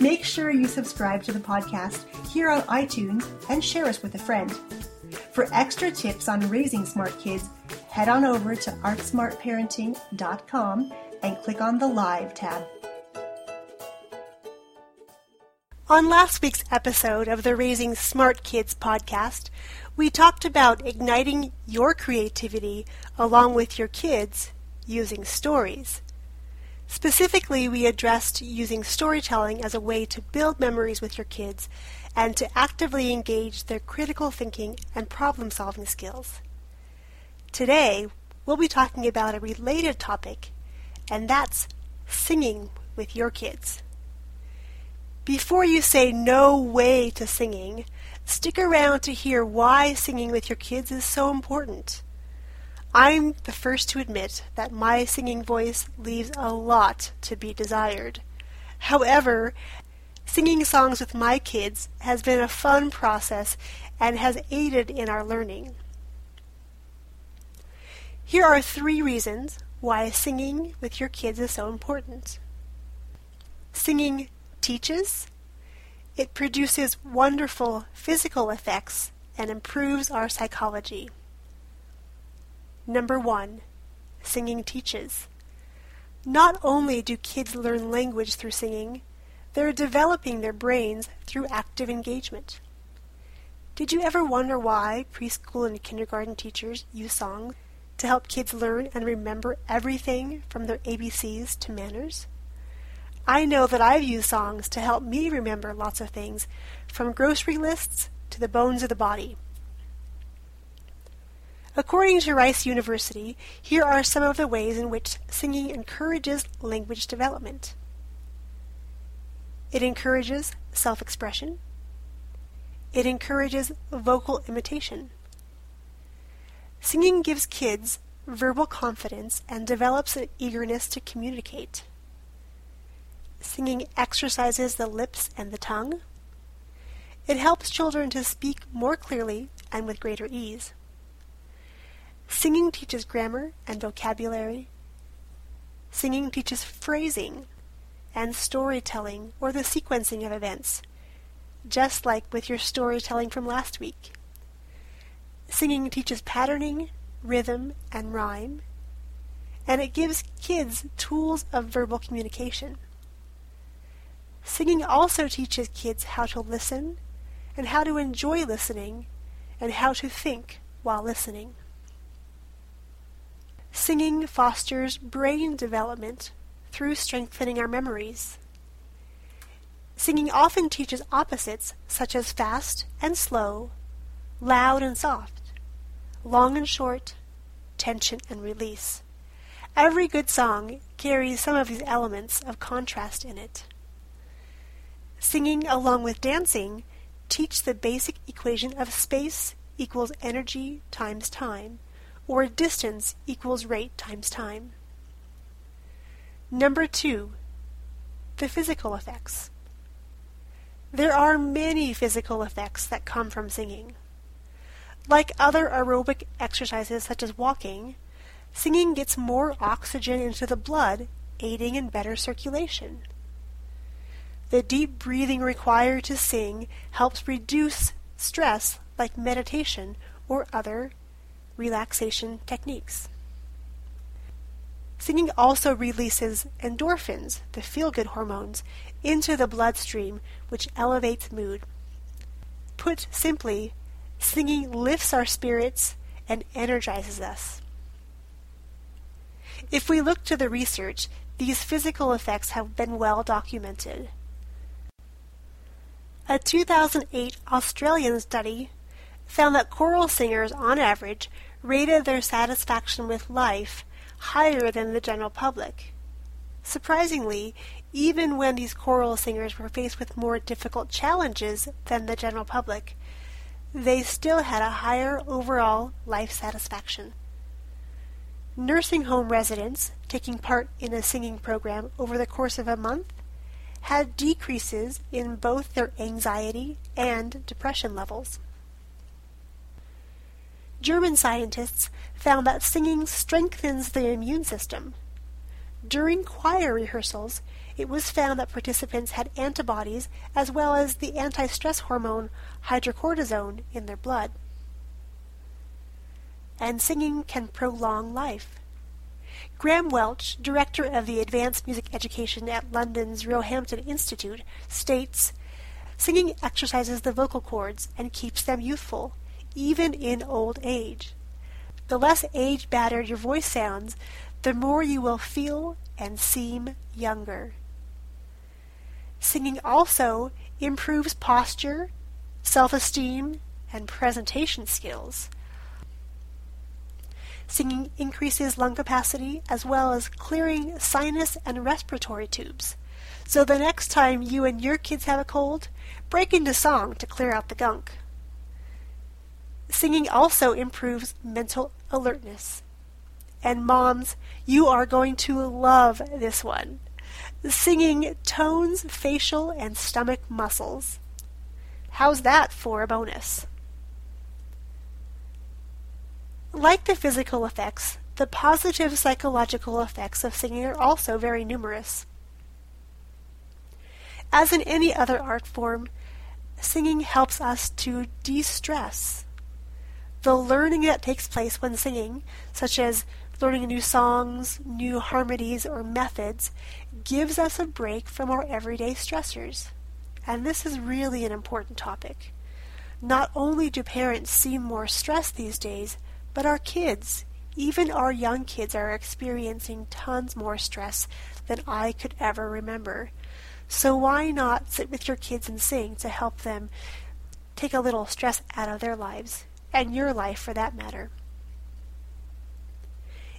Make sure you subscribe to the podcast here on iTunes and share us with a friend. For extra tips on raising smart kids, head on over to artsmartparenting.com and click on the Live tab. On last week's episode of the Raising Smart Kids podcast, we talked about igniting your creativity along with your kids using stories. Specifically, we addressed using storytelling as a way to build memories with your kids and to actively engage their critical thinking and problem solving skills. Today, we'll be talking about a related topic, and that's singing with your kids. Before you say no way to singing, stick around to hear why singing with your kids is so important. I'm the first to admit that my singing voice leaves a lot to be desired. However, singing songs with my kids has been a fun process and has aided in our learning. Here are three reasons why singing with your kids is so important. Singing teaches, it produces wonderful physical effects and improves our psychology. Number one, singing teaches. Not only do kids learn language through singing, they're developing their brains through active engagement. Did you ever wonder why preschool and kindergarten teachers use songs to help kids learn and remember everything from their ABCs to manners? I know that I've used songs to help me remember lots of things, from grocery lists to the bones of the body. According to Rice University, here are some of the ways in which singing encourages language development. It encourages self expression. It encourages vocal imitation. Singing gives kids verbal confidence and develops an eagerness to communicate. Singing exercises the lips and the tongue. It helps children to speak more clearly and with greater ease. Singing teaches grammar and vocabulary. Singing teaches phrasing and storytelling or the sequencing of events, just like with your storytelling from last week. Singing teaches patterning, rhythm, and rhyme, and it gives kids tools of verbal communication. Singing also teaches kids how to listen and how to enjoy listening and how to think while listening. Singing fosters brain development through strengthening our memories. Singing often teaches opposites such as fast and slow, loud and soft, long and short, tension and release. Every good song carries some of these elements of contrast in it. Singing along with dancing teach the basic equation of space equals energy times time, or distance equals rate times time. Number two, the physical effects. There are many physical effects that come from singing. Like other aerobic exercises such as walking, singing gets more oxygen into the blood, aiding in better circulation. The deep breathing required to sing helps reduce stress like meditation or other relaxation techniques. Singing also releases endorphins, the feel good hormones, into the bloodstream, which elevates mood. Put simply, singing lifts our spirits and energizes us. If we look to the research, these physical effects have been well documented. A 2008 Australian study found that choral singers, on average, rated their satisfaction with life higher than the general public. Surprisingly, even when these choral singers were faced with more difficult challenges than the general public, they still had a higher overall life satisfaction. Nursing home residents taking part in a singing program over the course of a month had decreases in both their anxiety and depression levels. German scientists found that singing strengthens the immune system. During choir rehearsals, it was found that participants had antibodies as well as the anti-stress hormone hydrocortisone in their blood. And singing can prolong life. Graham Welch, director of the Advanced Music Education at London's Roehampton Institute, states, Singing exercises the vocal cords and keeps them youthful, even in old age. The less age-battered your voice sounds, the more you will feel and seem younger. Singing also improves posture, self-esteem, and presentation skills. Singing increases lung capacity as well as clearing sinus and respiratory tubes. So the next time you and your kids have a cold, break into song to clear out the gunk. Singing also improves mental alertness. And moms, you are going to love this one. Singing tones facial and stomach muscles. How's that for a bonus? Like the physical effects, the positive psychological effects of singing are also very numerous. As in any other art form, singing helps us to de-stress. The learning that takes place when singing, such as learning new songs, new harmonies, or methods, gives us a break from our everyday stressors. And this is really an important topic. Not only do parents seem more stressed these days, but our kids, even our young kids, are experiencing tons more stress than I could ever remember. So why not sit with your kids and sing to help them take a little stress out of their lives, and your life for that matter?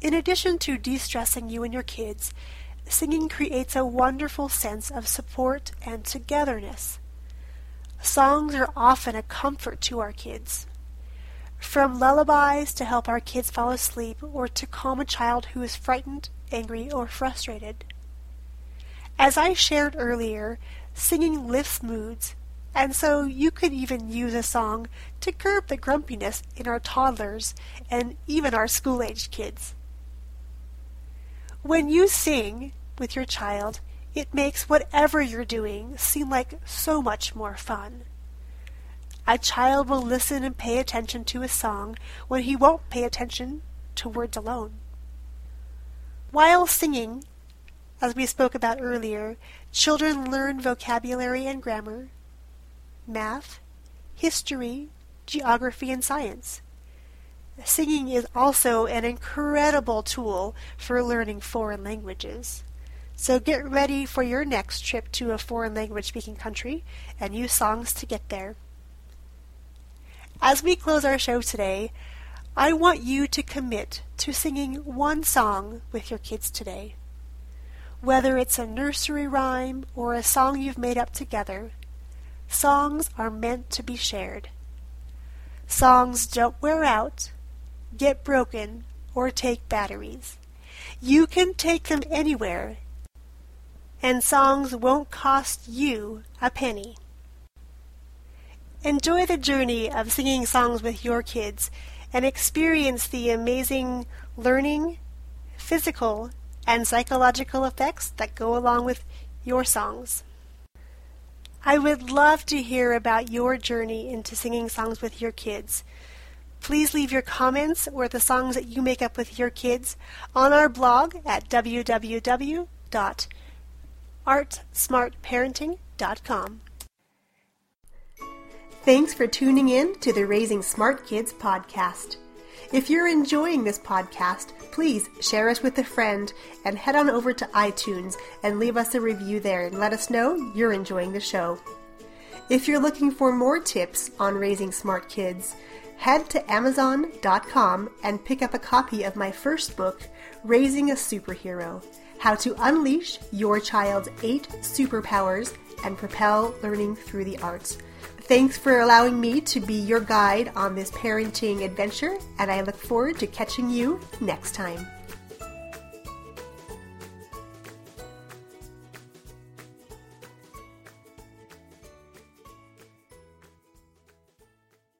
In addition to de-stressing you and your kids, singing creates a wonderful sense of support and togetherness. Songs are often a comfort to our kids. From lullabies to help our kids fall asleep or to calm a child who is frightened, angry, or frustrated. As I shared earlier, singing lifts moods, and so you could even use a song to curb the grumpiness in our toddlers and even our school-aged kids. When you sing with your child, it makes whatever you're doing seem like so much more fun. A child will listen and pay attention to a song when he won't pay attention to words alone. While singing, as we spoke about earlier, children learn vocabulary and grammar, math, history, geography, and science. Singing is also an incredible tool for learning foreign languages. So get ready for your next trip to a foreign language speaking country and use songs to get there. As we close our show today, I want you to commit to singing one song with your kids today. Whether it's a nursery rhyme or a song you've made up together, songs are meant to be shared. Songs don't wear out, get broken, or take batteries. You can take them anywhere, and songs won't cost you a penny. Enjoy the journey of singing songs with your kids and experience the amazing learning, physical, and psychological effects that go along with your songs. I would love to hear about your journey into singing songs with your kids. Please leave your comments or the songs that you make up with your kids on our blog at www.artsmartparenting.com. Thanks for tuning in to the Raising Smart Kids podcast. If you're enjoying this podcast, please share us with a friend and head on over to iTunes and leave us a review there and let us know you're enjoying the show. If you're looking for more tips on raising smart kids, head to Amazon.com and pick up a copy of my first book, Raising a Superhero How to Unleash Your Child's Eight Superpowers and Propel Learning Through the Arts. Thanks for allowing me to be your guide on this parenting adventure, and I look forward to catching you next time.